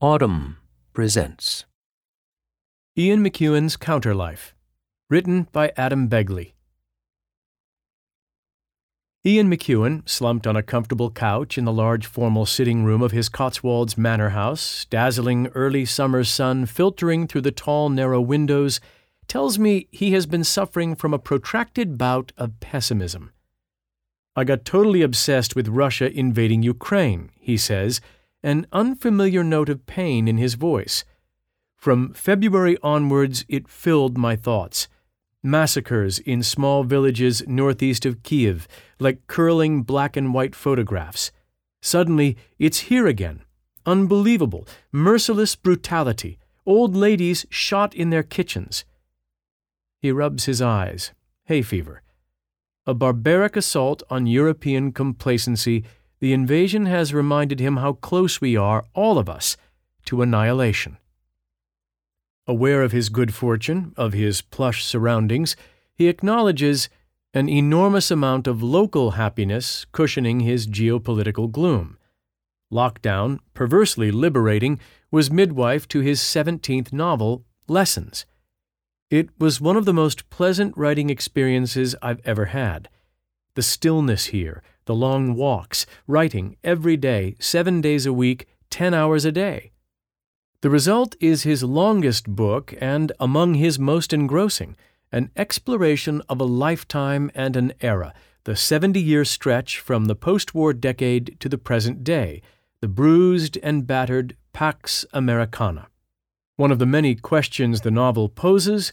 Autumn presents Ian McEwan's Counterlife, written by Adam Begley. Ian McEwan, slumped on a comfortable couch in the large formal sitting room of his Cotswolds manor house, dazzling early summer sun filtering through the tall, narrow windows, tells me he has been suffering from a protracted bout of pessimism. I got totally obsessed with Russia invading Ukraine, he says, an unfamiliar note of pain in his voice. From February onwards, it filled my thoughts. Massacres in small villages northeast of Kiev, like curling black and white photographs. Suddenly, it's here again. Unbelievable, merciless brutality. Old ladies shot in their kitchens. He rubs his eyes. Hay fever. A barbaric assault on European complacency the invasion has reminded him how close we are, all of us, to annihilation. Aware of his good fortune, of his plush surroundings, he acknowledges an enormous amount of local happiness cushioning his geopolitical gloom. Lockdown, perversely liberating, was midwife to his 17th novel, Lessons. It was one of the most pleasant writing experiences I've ever had. The stillness here, the long walks, writing every day, seven days a week, ten hours a day. The result is his longest book and among his most engrossing, an exploration of a lifetime and an era, the 70 year stretch from the post war decade to the present day, the bruised and battered Pax Americana. One of the many questions the novel poses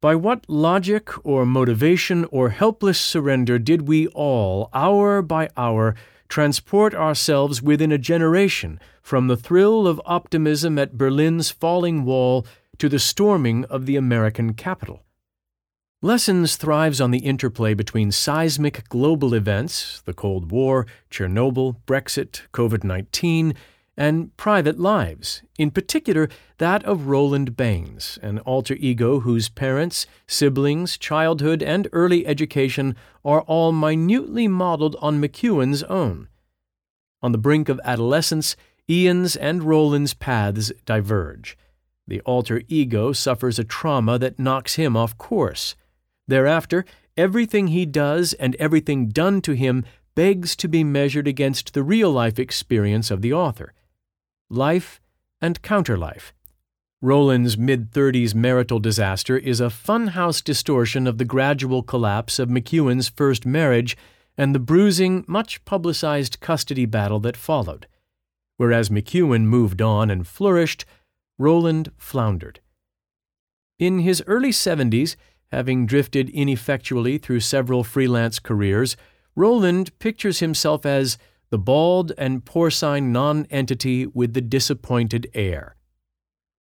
by what logic or motivation or helpless surrender did we all, hour by hour, transport ourselves within a generation from the thrill of optimism at Berlin's falling wall to the storming of the American Capitol? Lessons thrives on the interplay between seismic global events, the Cold War, Chernobyl, Brexit, COVID 19, and private lives, in particular that of Roland Baines, an alter ego whose parents, siblings, childhood, and early education are all minutely modeled on McEwan's own. On the brink of adolescence, Ian's and Roland's paths diverge. The alter ego suffers a trauma that knocks him off course. Thereafter, everything he does and everything done to him begs to be measured against the real life experience of the author. Life and Counterlife. Roland's mid 30s marital disaster is a funhouse distortion of the gradual collapse of McEwan's first marriage and the bruising, much publicized custody battle that followed. Whereas McEwan moved on and flourished, Roland floundered. In his early 70s, having drifted ineffectually through several freelance careers, Roland pictures himself as the bald and porcine nonentity with the disappointed air.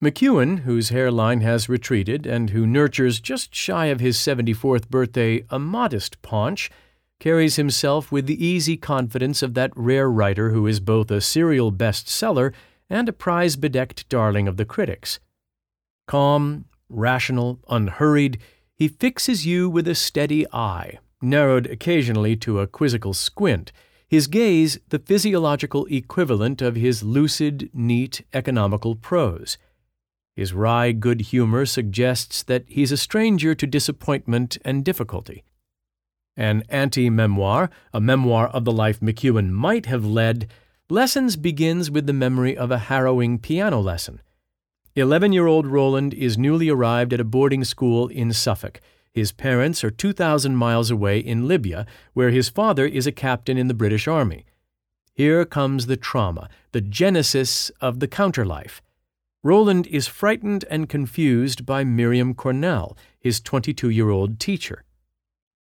McEwan, whose hairline has retreated and who nurtures just shy of his 74th birthday a modest paunch, carries himself with the easy confidence of that rare writer who is both a serial bestseller and a prize bedecked darling of the critics. Calm, rational, unhurried, he fixes you with a steady eye, narrowed occasionally to a quizzical squint his gaze the physiological equivalent of his lucid, neat, economical prose. His wry good humor suggests that he's a stranger to disappointment and difficulty. An anti memoir, a memoir of the life McEwan might have led, Lessons begins with the memory of a harrowing piano lesson. Eleven year old Roland is newly arrived at a boarding school in Suffolk. His parents are 2,000 miles away in Libya, where his father is a captain in the British Army. Here comes the trauma, the genesis of the counterlife. Roland is frightened and confused by Miriam Cornell, his 22 year old teacher.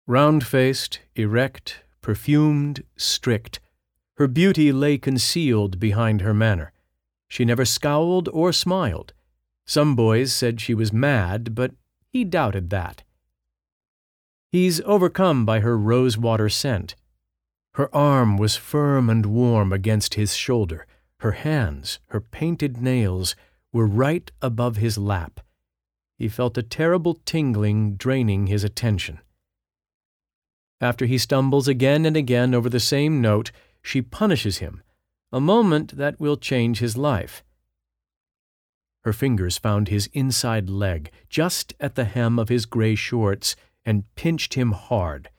Round faced, erect, perfumed, strict, her beauty lay concealed behind her manner. She never scowled or smiled. Some boys said she was mad, but he doubted that. He's overcome by her rosewater scent. Her arm was firm and warm against his shoulder. Her hands, her painted nails, were right above his lap. He felt a terrible tingling draining his attention. After he stumbles again and again over the same note, she punishes him, a moment that will change his life. Her fingers found his inside leg, just at the hem of his gray shorts, and pinched him hard.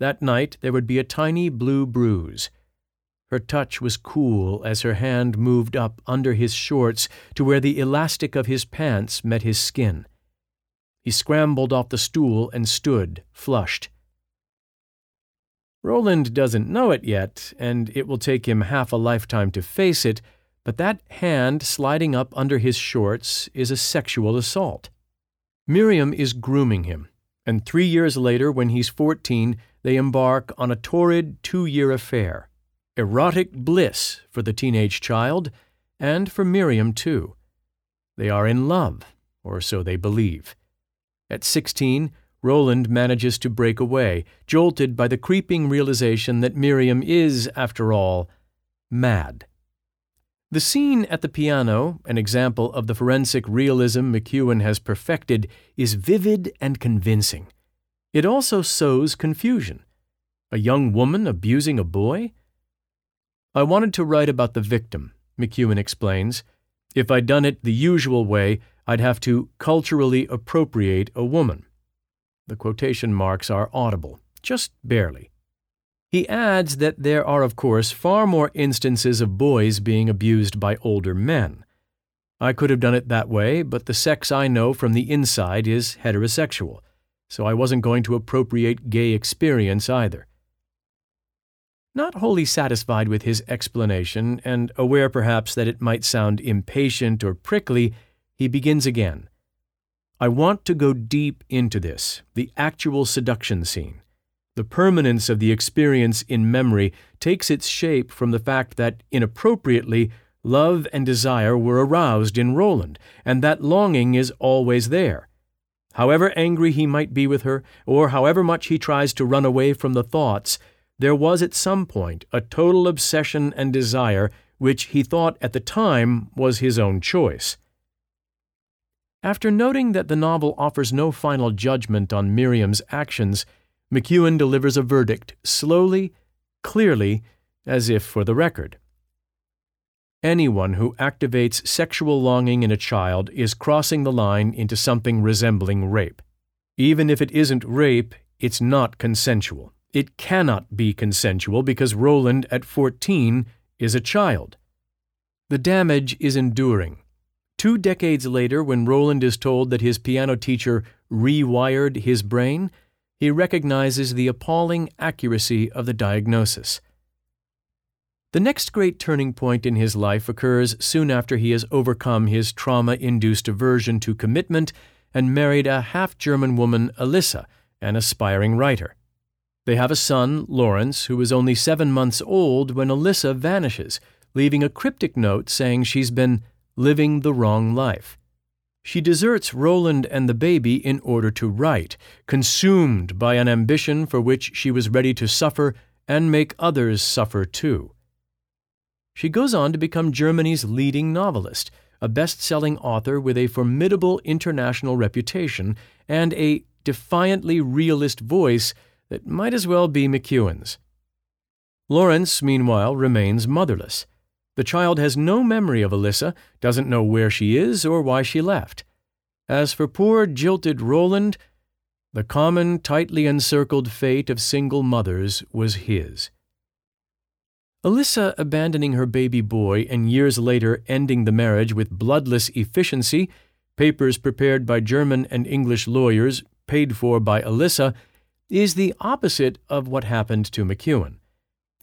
That night there would be a tiny blue bruise. Her touch was cool as her hand moved up under his shorts to where the elastic of his pants met his skin. He scrambled off the stool and stood, flushed. Roland doesn't know it yet, and it will take him half a lifetime to face it, but that hand sliding up under his shorts is a sexual assault. Miriam is grooming him, and three years later, when he's 14, they embark on a torrid two year affair. Erotic bliss for the teenage child, and for Miriam, too. They are in love, or so they believe. At 16, Roland manages to break away, jolted by the creeping realization that Miriam is, after all, mad. The scene at the piano, an example of the forensic realism McEwan has perfected, is vivid and convincing. It also sows confusion. A young woman abusing a boy? I wanted to write about the victim, McEwan explains. If I'd done it the usual way, I'd have to culturally appropriate a woman. The quotation marks are audible, just barely. He adds that there are, of course, far more instances of boys being abused by older men. I could have done it that way, but the sex I know from the inside is heterosexual, so I wasn't going to appropriate gay experience either. Not wholly satisfied with his explanation, and aware perhaps that it might sound impatient or prickly, he begins again. I want to go deep into this, the actual seduction scene. The permanence of the experience in memory takes its shape from the fact that, inappropriately, love and desire were aroused in Roland, and that longing is always there. However angry he might be with her, or however much he tries to run away from the thoughts, there was at some point a total obsession and desire which he thought at the time was his own choice. After noting that the novel offers no final judgment on Miriam's actions, McEwan delivers a verdict slowly, clearly, as if for the record. Anyone who activates sexual longing in a child is crossing the line into something resembling rape. Even if it isn't rape, it's not consensual. It cannot be consensual because Roland, at 14, is a child. The damage is enduring Two decades later, when Roland is told that his piano teacher rewired his brain, he recognizes the appalling accuracy of the diagnosis. The next great turning point in his life occurs soon after he has overcome his trauma induced aversion to commitment and married a half German woman, Alissa, an aspiring writer. They have a son, Lawrence, who is only seven months old when Alissa vanishes, leaving a cryptic note saying she's been living the wrong life. She deserts Roland and the baby in order to write, consumed by an ambition for which she was ready to suffer and make others suffer too. She goes on to become Germany's leading novelist, a best selling author with a formidable international reputation and a defiantly realist voice that might as well be McEwan's. Lawrence, meanwhile, remains motherless. The child has no memory of Alissa, doesn't know where she is or why she left. As for poor jilted Roland, the common, tightly encircled fate of single mothers was his. Alissa abandoning her baby boy and years later ending the marriage with bloodless efficiency, papers prepared by German and English lawyers, paid for by Alissa, is the opposite of what happened to McEwan.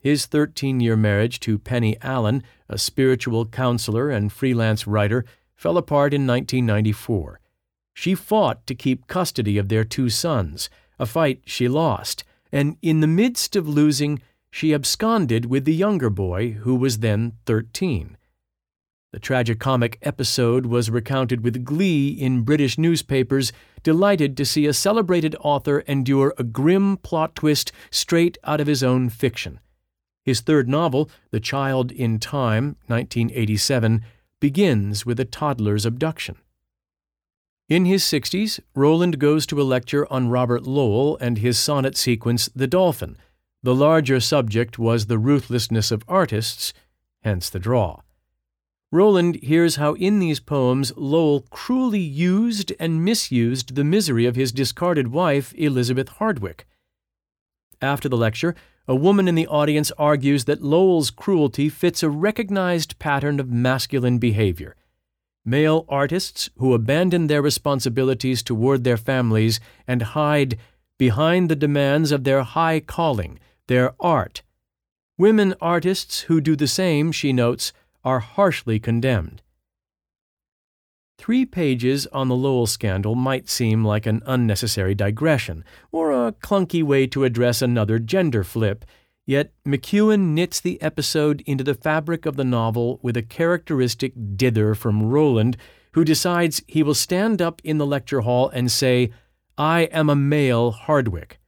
His 13 year marriage to Penny Allen, a spiritual counselor and freelance writer, fell apart in 1994. She fought to keep custody of their two sons, a fight she lost, and in the midst of losing, she absconded with the younger boy, who was then 13. The tragicomic episode was recounted with glee in British newspapers, delighted to see a celebrated author endure a grim plot twist straight out of his own fiction. His third novel, The Child in Time, 1987, begins with a toddler's abduction. In his 60s, Roland goes to a lecture on Robert Lowell and his sonnet sequence, The Dolphin. The larger subject was the ruthlessness of artists, hence the draw. Roland hears how in these poems Lowell cruelly used and misused the misery of his discarded wife, Elizabeth Hardwick. After the lecture, a woman in the audience argues that Lowell's cruelty fits a recognized pattern of masculine behavior. Male artists who abandon their responsibilities toward their families and hide behind the demands of their high calling, their art. Women artists who do the same, she notes, are harshly condemned. Three pages on the Lowell scandal might seem like an unnecessary digression, or a clunky way to address another gender flip, yet McEwan knits the episode into the fabric of the novel with a characteristic dither from Roland, who decides he will stand up in the lecture hall and say, I am a male Hardwick,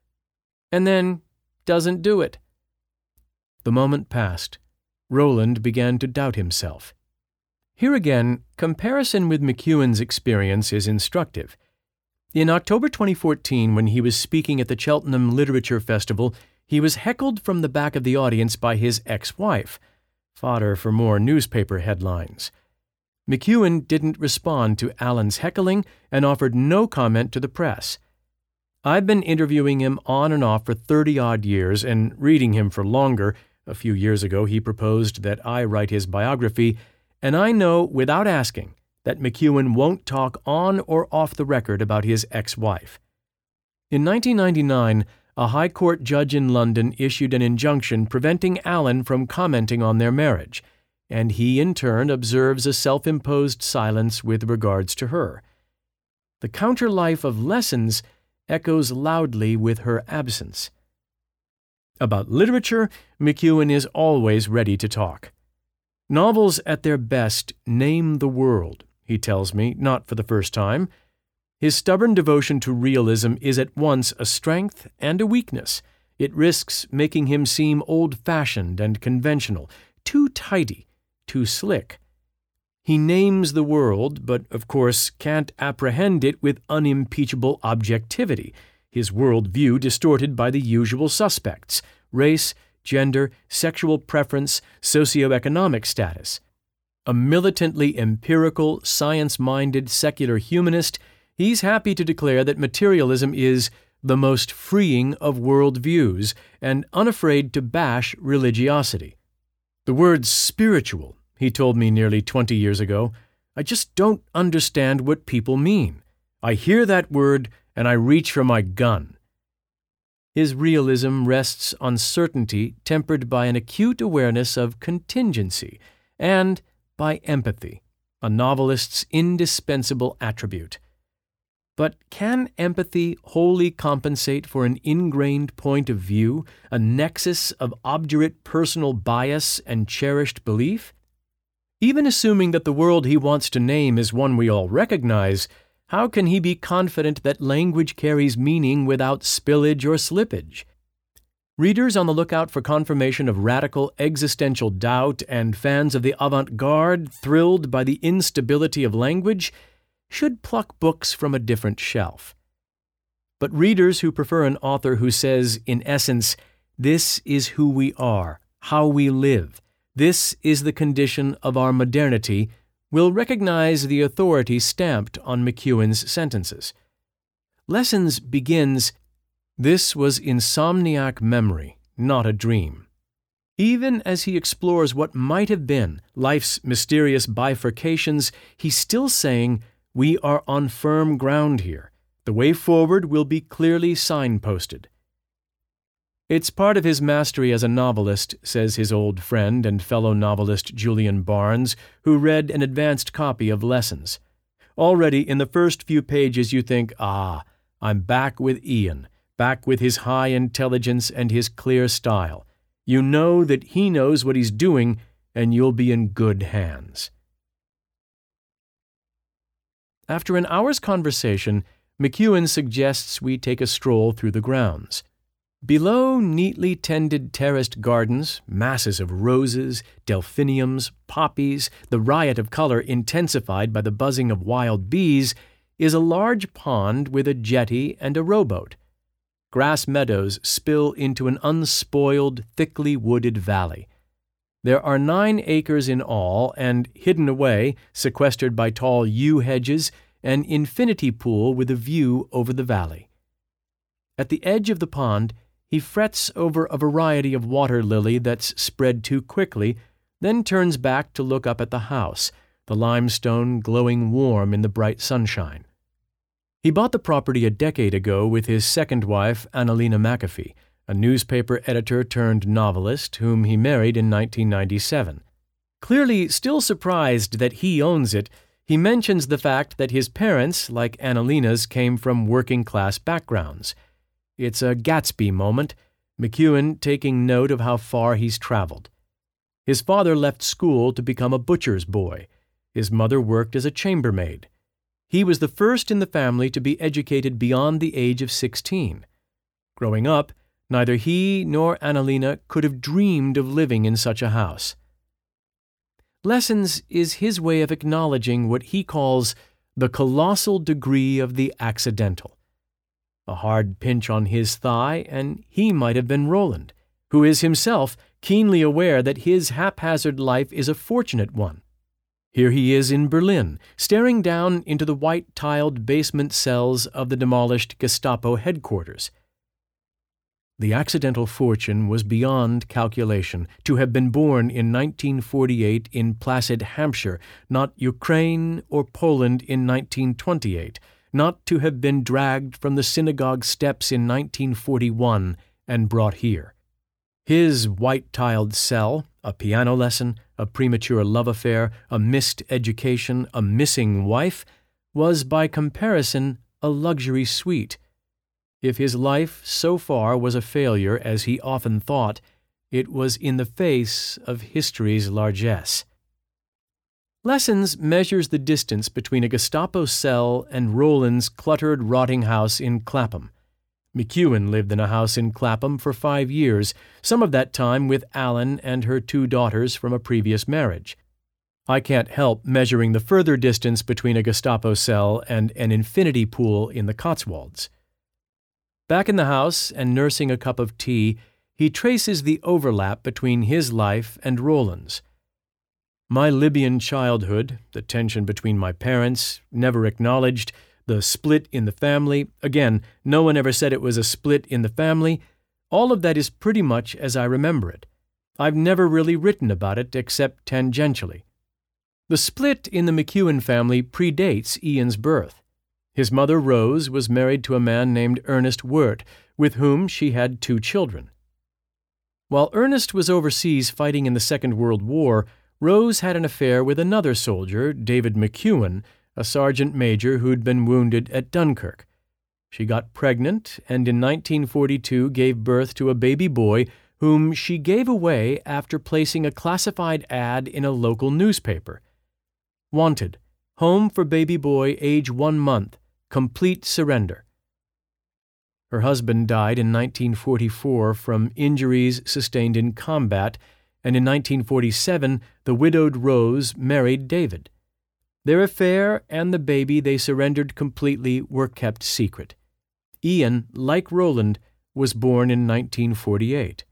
and then doesn't do it. The moment passed. Roland began to doubt himself. Here again, comparison with McEwan's experience is instructive. In October 2014, when he was speaking at the Cheltenham Literature Festival, he was heckled from the back of the audience by his ex wife, fodder for more newspaper headlines. McEwan didn't respond to Allen's heckling and offered no comment to the press. I've been interviewing him on and off for 30 odd years and reading him for longer. A few years ago, he proposed that I write his biography and I know without asking that McEwan won't talk on or off the record about his ex wife. In 1999, a High Court judge in London issued an injunction preventing Allen from commenting on their marriage, and he in turn observes a self imposed silence with regards to her. The counter life of lessons echoes loudly with her absence. About literature, McEwan is always ready to talk. Novels at their best name the world, he tells me, not for the first time. His stubborn devotion to realism is at once a strength and a weakness. It risks making him seem old fashioned and conventional, too tidy, too slick. He names the world, but of course can't apprehend it with unimpeachable objectivity, his world view distorted by the usual suspects race, gender, sexual preference, socioeconomic status. A militantly empirical, science minded secular humanist, he's happy to declare that materialism is the most freeing of world views and unafraid to bash religiosity. The word spiritual, he told me nearly 20 years ago, I just don't understand what people mean. I hear that word and I reach for my gun. His realism rests on certainty tempered by an acute awareness of contingency and by empathy, a novelist's indispensable attribute. But can empathy wholly compensate for an ingrained point of view, a nexus of obdurate personal bias and cherished belief? Even assuming that the world he wants to name is one we all recognize, how can he be confident that language carries meaning without spillage or slippage? Readers on the lookout for confirmation of radical existential doubt and fans of the avant garde thrilled by the instability of language should pluck books from a different shelf. But readers who prefer an author who says, in essence, this is who we are, how we live, this is the condition of our modernity, will recognize the authority stamped on McEwan's sentences. Lessons begins This was insomniac memory, not a dream. Even as he explores what might have been life's mysterious bifurcations, he's still saying, We are on firm ground here. The way forward will be clearly signposted. It's part of his mastery as a novelist, says his old friend and fellow novelist Julian Barnes, who read an advanced copy of Lessons. Already in the first few pages, you think, ah, I'm back with Ian, back with his high intelligence and his clear style. You know that he knows what he's doing, and you'll be in good hands. After an hour's conversation, McEwan suggests we take a stroll through the grounds. Below neatly tended terraced gardens, masses of roses, delphiniums, poppies, the riot of color intensified by the buzzing of wild bees, is a large pond with a jetty and a rowboat. Grass meadows spill into an unspoiled, thickly wooded valley. There are nine acres in all, and hidden away, sequestered by tall yew hedges, an infinity pool with a view over the valley. At the edge of the pond, he frets over a variety of water lily that's spread too quickly, then turns back to look up at the house, the limestone glowing warm in the bright sunshine. He bought the property a decade ago with his second wife, Annalena McAfee, a newspaper editor turned novelist whom he married in 1997. Clearly still surprised that he owns it, he mentions the fact that his parents, like Annalena's, came from working class backgrounds. It's a Gatsby moment, McEwan taking note of how far he's traveled. His father left school to become a butcher's boy. His mother worked as a chambermaid. He was the first in the family to be educated beyond the age of 16. Growing up, neither he nor Annalena could have dreamed of living in such a house. Lessons is his way of acknowledging what he calls the colossal degree of the accidental. A hard pinch on his thigh, and he might have been Roland, who is himself keenly aware that his haphazard life is a fortunate one. Here he is in Berlin, staring down into the white tiled basement cells of the demolished Gestapo headquarters. The accidental fortune was beyond calculation to have been born in 1948 in placid Hampshire, not Ukraine or Poland in 1928, not to have been dragged from the synagogue steps in 1941 and brought here. His white tiled cell, a piano lesson, a premature love affair, a missed education, a missing wife, was by comparison a luxury suite if his life so far was a failure, as he often thought, it was in the face of history's largesse. Lessons measures the distance between a Gestapo cell and Roland's cluttered, rotting house in Clapham. McEwan lived in a house in Clapham for five years, some of that time with Allen and her two daughters from a previous marriage. I can't help measuring the further distance between a Gestapo cell and an infinity pool in the Cotswolds. Back in the house and nursing a cup of tea, he traces the overlap between his life and Roland's. My Libyan childhood, the tension between my parents, never acknowledged, the split in the family again, no one ever said it was a split in the family all of that is pretty much as I remember it. I've never really written about it except tangentially. The split in the McEwan family predates Ian's birth. His mother, Rose, was married to a man named Ernest Wort, with whom she had two children. While Ernest was overseas fighting in the Second World War, Rose had an affair with another soldier, David McEwan, a sergeant major who'd been wounded at Dunkirk. She got pregnant and in 1942 gave birth to a baby boy whom she gave away after placing a classified ad in a local newspaper. Wanted, home for baby boy age one month, complete surrender. Her husband died in 1944 from injuries sustained in combat, and in 1947 the widowed Rose married David. Their affair and the baby they surrendered completely were kept secret. Ian, like Roland, was born in 1948.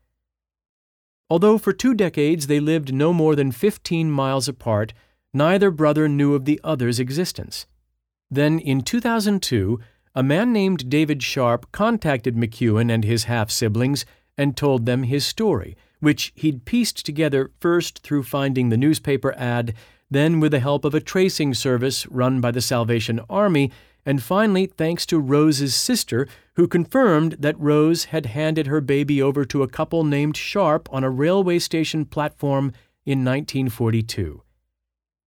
Although for two decades they lived no more than 15 miles apart, neither brother knew of the other's existence. Then, in 2002, a man named David Sharp contacted McEwan and his half siblings and told them his story, which he'd pieced together first through finding the newspaper ad, then with the help of a tracing service run by the Salvation Army, and finally thanks to Rose's sister, who confirmed that Rose had handed her baby over to a couple named Sharp on a railway station platform in 1942.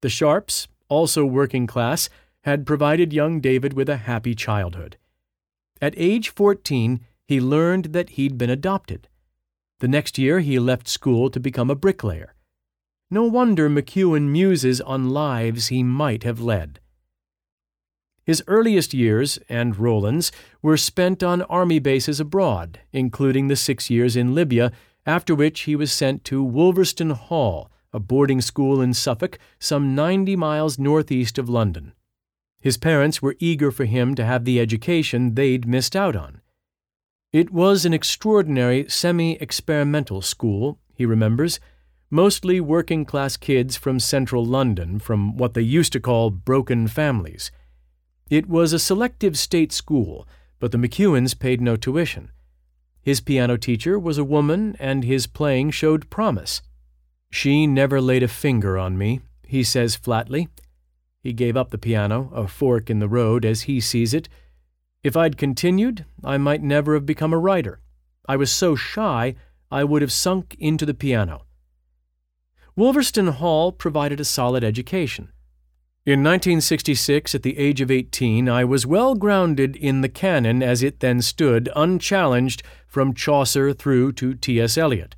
The Sharps, also working class, had provided young David with a happy childhood. At age 14, he learned that he'd been adopted. The next year, he left school to become a bricklayer. No wonder McEwan muses on lives he might have led. His earliest years, and Roland's, were spent on army bases abroad, including the six years in Libya, after which he was sent to Woolverstone Hall, a boarding school in Suffolk, some 90 miles northeast of London. His parents were eager for him to have the education they'd missed out on. It was an extraordinary semi experimental school, he remembers, mostly working class kids from central London, from what they used to call broken families. It was a selective state school, but the McEwans paid no tuition. His piano teacher was a woman, and his playing showed promise. She never laid a finger on me, he says flatly. He gave up the piano, a fork in the road as he sees it. If I'd continued, I might never have become a writer. I was so shy, I would have sunk into the piano. Woolverstone Hall provided a solid education. In 1966, at the age of 18, I was well grounded in the canon as it then stood, unchallenged from Chaucer through to T.S. Eliot.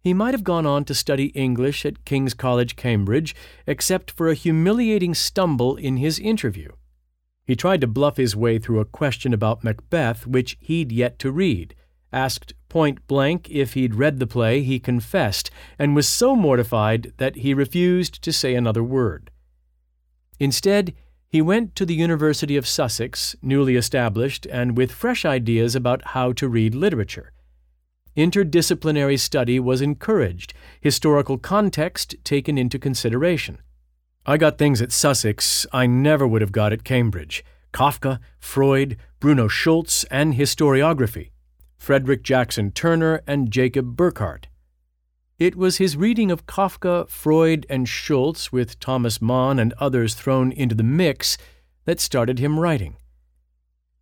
He might have gone on to study English at King's College, Cambridge, except for a humiliating stumble in his interview. He tried to bluff his way through a question about Macbeth, which he'd yet to read. Asked point blank if he'd read the play, he confessed, and was so mortified that he refused to say another word. Instead, he went to the University of Sussex, newly established, and with fresh ideas about how to read literature. Interdisciplinary study was encouraged, historical context taken into consideration. I got things at Sussex I never would have got at Cambridge Kafka, Freud, Bruno Schulz, and historiography, Frederick Jackson Turner, and Jacob Burckhardt. It was his reading of Kafka, Freud, and Schulz, with Thomas Mann and others thrown into the mix, that started him writing.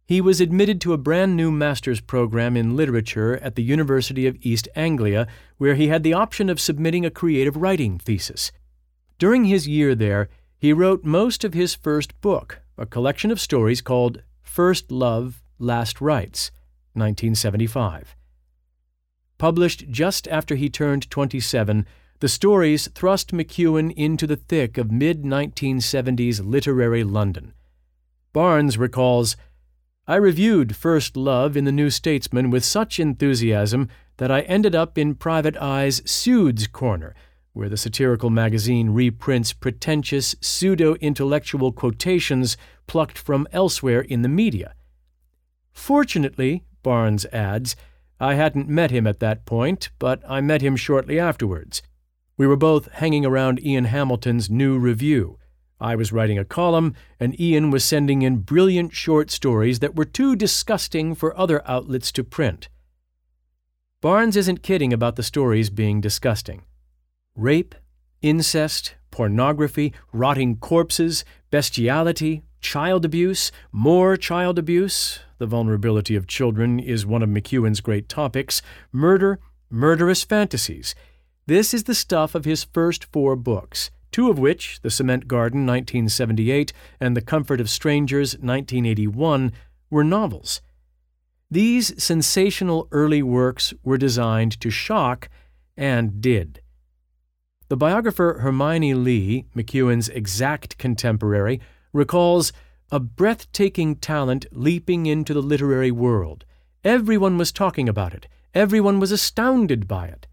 He was admitted to a brand new master's program in literature at the University of East Anglia, where he had the option of submitting a creative writing thesis. During his year there, he wrote most of his first book, a collection of stories called First Love, Last Rites, 1975. Published just after he turned 27, the stories thrust McEwan into the thick of mid 1970s literary London. Barnes recalls I reviewed First Love in the New Statesman with such enthusiasm that I ended up in Private Eye's Pseuds Corner, where the satirical magazine reprints pretentious pseudo intellectual quotations plucked from elsewhere in the media. Fortunately, Barnes adds, I hadn't met him at that point, but I met him shortly afterwards. We were both hanging around Ian Hamilton's new review I was writing a column, and Ian was sending in brilliant short stories that were too disgusting for other outlets to print. Barnes isn't kidding about the stories being disgusting. Rape, incest, pornography, rotting corpses, bestiality, child abuse, more child abuse the vulnerability of children is one of McEwan's great topics murder, murderous fantasies. This is the stuff of his first four books two of which, The Cement Garden, 1978, and The Comfort of Strangers, 1981, were novels. These sensational early works were designed to shock, and did. The biographer Hermione Lee, McEwan's exact contemporary, recalls a breathtaking talent leaping into the literary world. Everyone was talking about it. Everyone was astounded by it.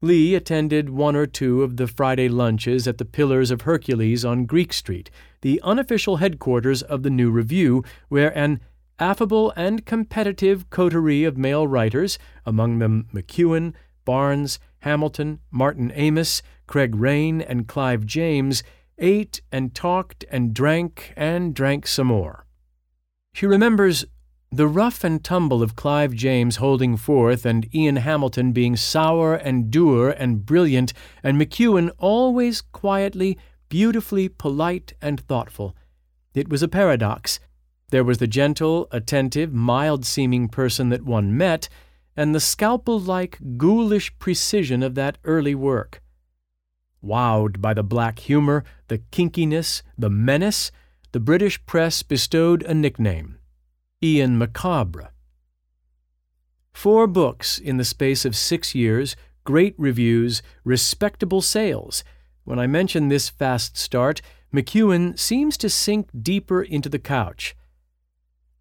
Lee attended one or two of the Friday lunches at the Pillars of Hercules on Greek Street, the unofficial headquarters of the New Review, where an affable and competitive coterie of male writers, among them McEwan, Barnes, Hamilton, Martin Amis, Craig Raine, and Clive James, ate and talked and drank and drank some more. She remembers the rough and tumble of Clive James holding forth, and Ian Hamilton being sour and dour and brilliant, and McEwan always quietly, beautifully polite and thoughtful. It was a paradox. There was the gentle, attentive, mild seeming person that one met, and the scalpel like, ghoulish precision of that early work. Wowed by the black humor, the kinkiness, the menace, the British press bestowed a nickname Ian Macabre. Four books in the space of six years, great reviews, respectable sales. When I mention this fast start, McEwan seems to sink deeper into the couch.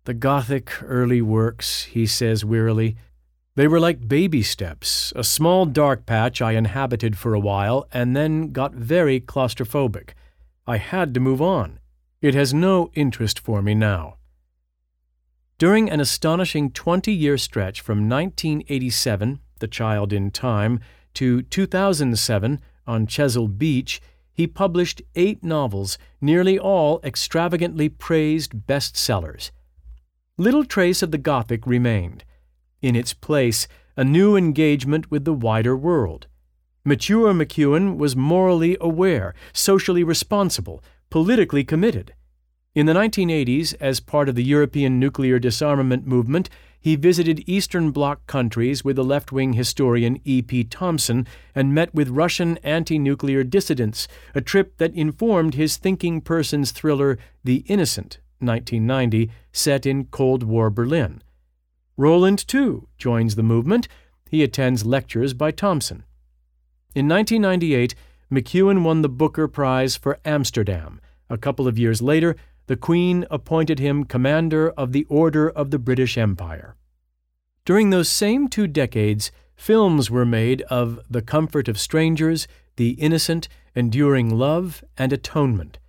The Gothic early works, he says wearily, they were like baby steps, a small dark patch I inhabited for a while and then got very claustrophobic. I had to move on. It has no interest for me now. During an astonishing 20 year stretch from 1987, The Child in Time, to 2007, on Chesil Beach, he published eight novels, nearly all extravagantly praised bestsellers. Little trace of the Gothic remained. In its place, a new engagement with the wider world. Mature McEwan was morally aware, socially responsible, politically committed. In the 1980s, as part of the European nuclear disarmament movement, he visited Eastern Bloc countries with the left wing historian E.P. Thompson and met with Russian anti nuclear dissidents, a trip that informed his thinking person's thriller The Innocent, 1990, set in Cold War Berlin. Roland, too, joins the movement. He attends lectures by Thompson. In 1998, McEwan won the Booker Prize for Amsterdam. A couple of years later, the Queen appointed him Commander of the Order of the British Empire. During those same two decades, films were made of The Comfort of Strangers, The Innocent, Enduring Love, and Atonement.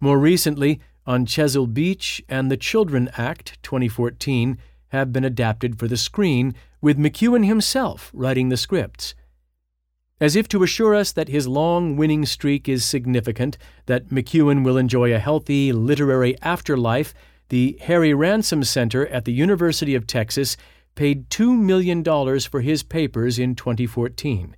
More recently, On Chesil Beach and The Children Act, 2014, have been adapted for the screen, with McEwan himself writing the scripts. As if to assure us that his long winning streak is significant, that McEwan will enjoy a healthy literary afterlife, the Harry Ransom Center at the University of Texas paid $2 million for his papers in 2014.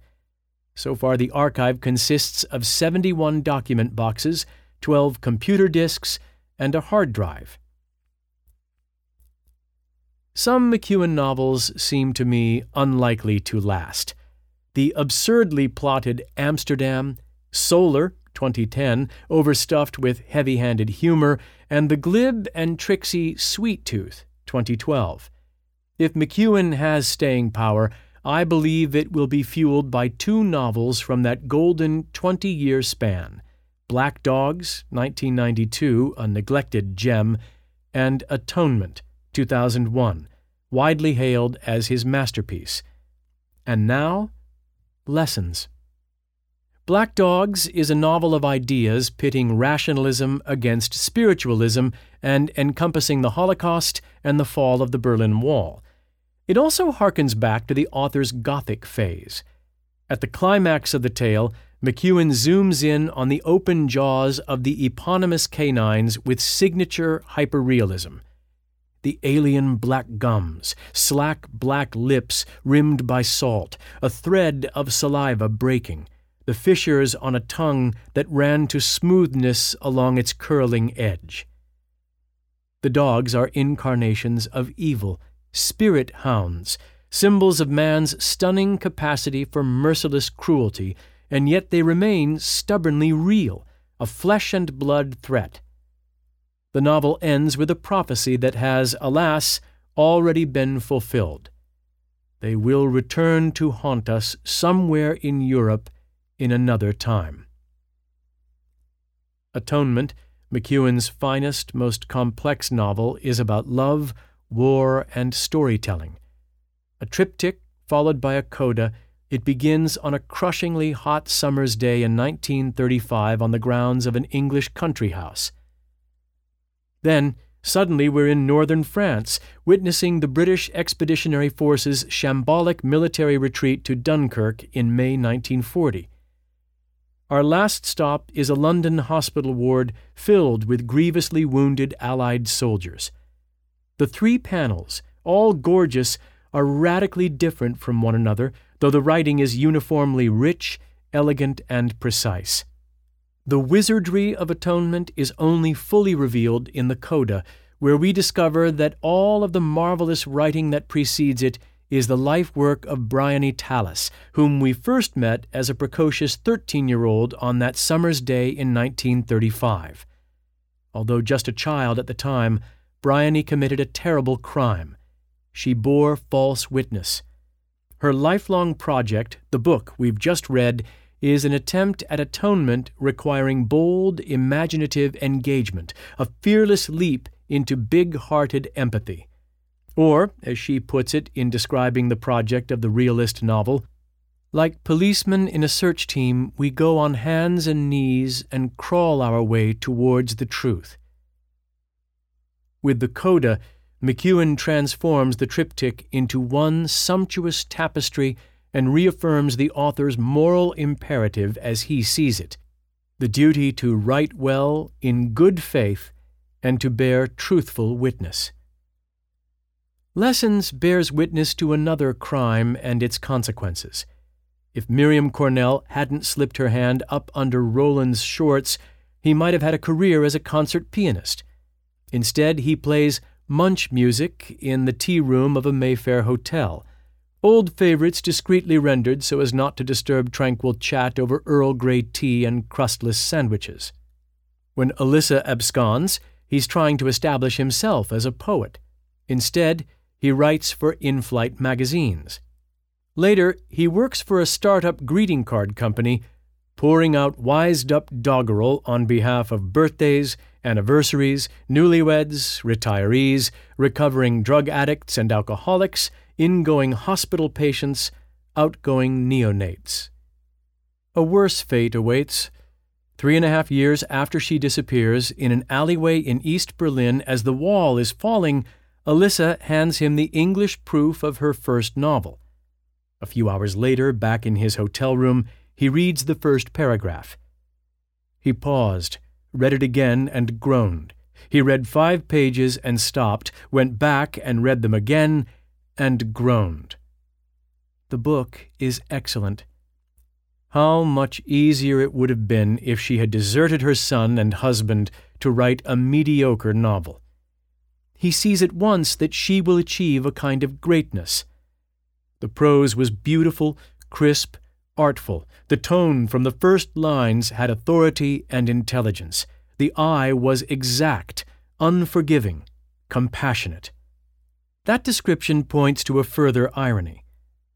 So far, the archive consists of 71 document boxes, 12 computer disks, and a hard drive. Some McEwan novels seem to me unlikely to last the absurdly plotted Amsterdam, Solar, 2010, overstuffed with heavy handed humor, and the glib and tricksy Sweet Tooth, 2012. If McEwan has staying power, I believe it will be fueled by two novels from that golden 20 year span Black Dogs, 1992, a neglected gem, and Atonement, 2001, widely hailed as his masterpiece. And now, Lessons. Black Dogs is a novel of ideas pitting rationalism against spiritualism and encompassing the Holocaust and the fall of the Berlin Wall. It also harkens back to the author's Gothic phase. At the climax of the tale, McEwan zooms in on the open jaws of the eponymous canines with signature hyperrealism the alien black gums, slack black lips rimmed by salt, a thread of saliva breaking, the fissures on a tongue that ran to smoothness along its curling edge. The dogs are incarnations of evil, spirit hounds, symbols of man's stunning capacity for merciless cruelty, and yet they remain stubbornly real, a flesh and blood threat. The novel ends with a prophecy that has, alas, already been fulfilled. They will return to haunt us somewhere in Europe in another time. Atonement, McEwan's finest, most complex novel, is about love, war, and storytelling. A triptych followed by a coda, it begins on a crushingly hot summer's day in 1935 on the grounds of an English country house. Then, suddenly, we're in northern France, witnessing the British Expeditionary Force's shambolic military retreat to Dunkirk in May 1940. Our last stop is a London hospital ward filled with grievously wounded Allied soldiers. The three panels, all gorgeous, are radically different from one another, though the writing is uniformly rich, elegant, and precise. The wizardry of atonement is only fully revealed in the Coda, where we discover that all of the marvelous writing that precedes it is the life work of Bryony Tallis, whom we first met as a precocious 13 year old on that summer's day in 1935. Although just a child at the time, Bryony committed a terrible crime. She bore false witness. Her lifelong project, the book we've just read, is an attempt at atonement requiring bold, imaginative engagement, a fearless leap into big hearted empathy. Or, as she puts it in describing the project of the realist novel, like policemen in a search team, we go on hands and knees and crawl our way towards the truth. With the coda, McEwan transforms the triptych into one sumptuous tapestry and reaffirms the author's moral imperative as he sees it the duty to write well in good faith and to bear truthful witness. Lessons bears witness to another crime and its consequences. If Miriam Cornell hadn't slipped her hand up under Roland's shorts, he might have had a career as a concert pianist. Instead, he plays munch music in the tea room of a Mayfair hotel old favorites discreetly rendered so as not to disturb tranquil chat over Earl Grey tea and crustless sandwiches. When Alissa absconds, he's trying to establish himself as a poet. Instead, he writes for in flight magazines. Later, he works for a startup greeting card company, pouring out wised up doggerel on behalf of birthdays, anniversaries, newlyweds, retirees, recovering drug addicts and alcoholics, ingoing hospital patients, outgoing neonates. A worse fate awaits. Three and a half years after she disappears, in an alleyway in East Berlin, as the wall is falling, Alissa hands him the English proof of her first novel. A few hours later, back in his hotel room, he reads the first paragraph. He paused, read it again, and groaned. He read five pages and stopped, went back and read them again, and groaned. The book is excellent. How much easier it would have been if she had deserted her son and husband to write a mediocre novel. He sees at once that she will achieve a kind of greatness. The prose was beautiful, crisp, artful. The tone from the first lines had authority and intelligence. The eye was exact, unforgiving, compassionate. That description points to a further irony.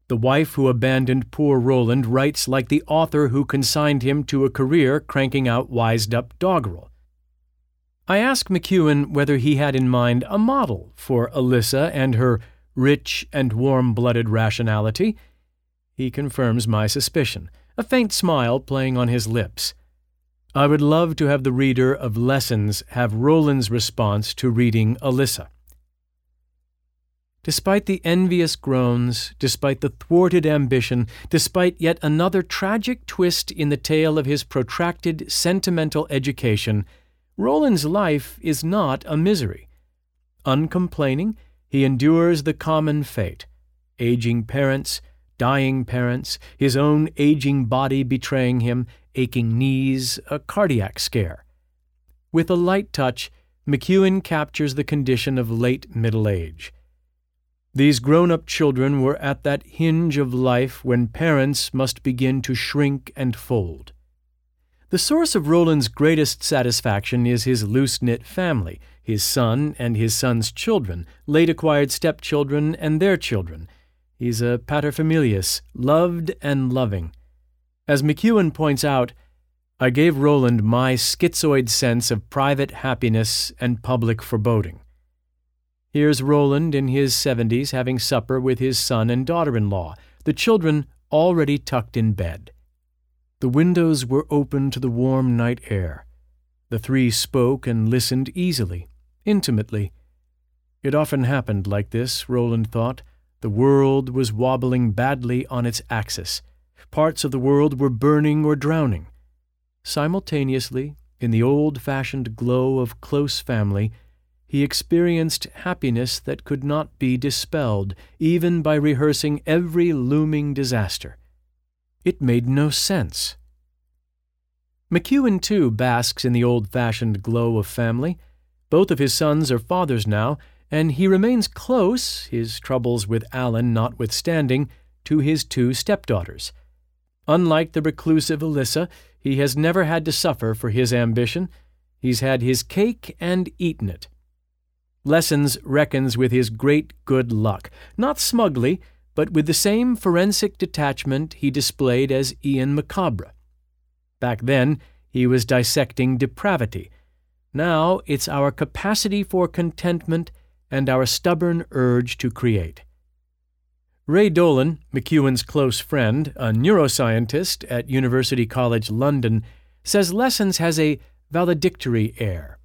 The wife who abandoned poor Roland writes like the author who consigned him to a career cranking out wised up doggerel. I ask McEwan whether he had in mind a model for Alissa and her rich and warm blooded rationality. He confirms my suspicion, a faint smile playing on his lips. I would love to have the reader of Lessons have Roland's response to reading Alissa. Despite the envious groans, despite the thwarted ambition, despite yet another tragic twist in the tale of his protracted sentimental education, Roland's life is not a misery. Uncomplaining, he endures the common fate aging parents, dying parents, his own aging body betraying him, aching knees, a cardiac scare. With a light touch, McEwan captures the condition of late middle age. These grown up children were at that hinge of life when parents must begin to shrink and fold. The source of Roland's greatest satisfaction is his loose knit family, his son and his son's children, late acquired stepchildren and their children. He's a paterfamilias, loved and loving. As McEwan points out, I gave Roland my schizoid sense of private happiness and public foreboding. Here's Roland in his seventies having supper with his son and daughter in law, the children already tucked in bed. The windows were open to the warm night air. The three spoke and listened easily, intimately. It often happened like this, Roland thought. The world was wobbling badly on its axis. Parts of the world were burning or drowning. Simultaneously, in the old fashioned glow of close family, he experienced happiness that could not be dispelled, even by rehearsing every looming disaster. It made no sense. McEwan, too, basks in the old fashioned glow of family. Both of his sons are fathers now, and he remains close, his troubles with Alan notwithstanding, to his two stepdaughters. Unlike the reclusive Alissa, he has never had to suffer for his ambition. He's had his cake and eaten it. Lessons reckons with his great good luck, not smugly, but with the same forensic detachment he displayed as Ian Macabre. Back then, he was dissecting depravity. Now it's our capacity for contentment and our stubborn urge to create. Ray Dolan, McEwan's close friend, a neuroscientist at University College London, says Lessons has a valedictory air.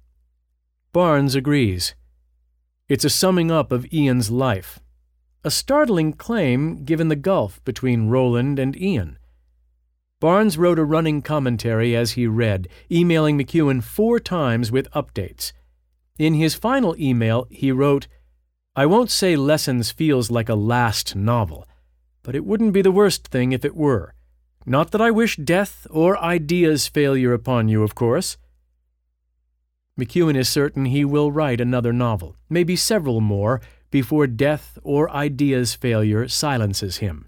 Barnes agrees. It's a summing up of Ian's life. A startling claim given the gulf between Roland and Ian. Barnes wrote a running commentary as he read, emailing McEwan four times with updates. In his final email, he wrote, I won't say Lessons feels like a last novel, but it wouldn't be the worst thing if it were. Not that I wish death or ideas failure upon you, of course. McEwan is certain he will write another novel, maybe several more, before death or ideas failure silences him.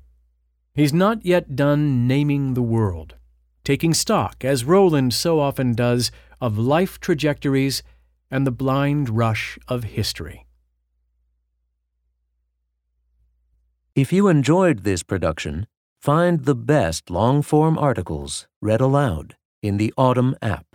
He's not yet done naming the world, taking stock, as Roland so often does, of life trajectories and the blind rush of history. If you enjoyed this production, find the best long form articles read aloud in the Audm app.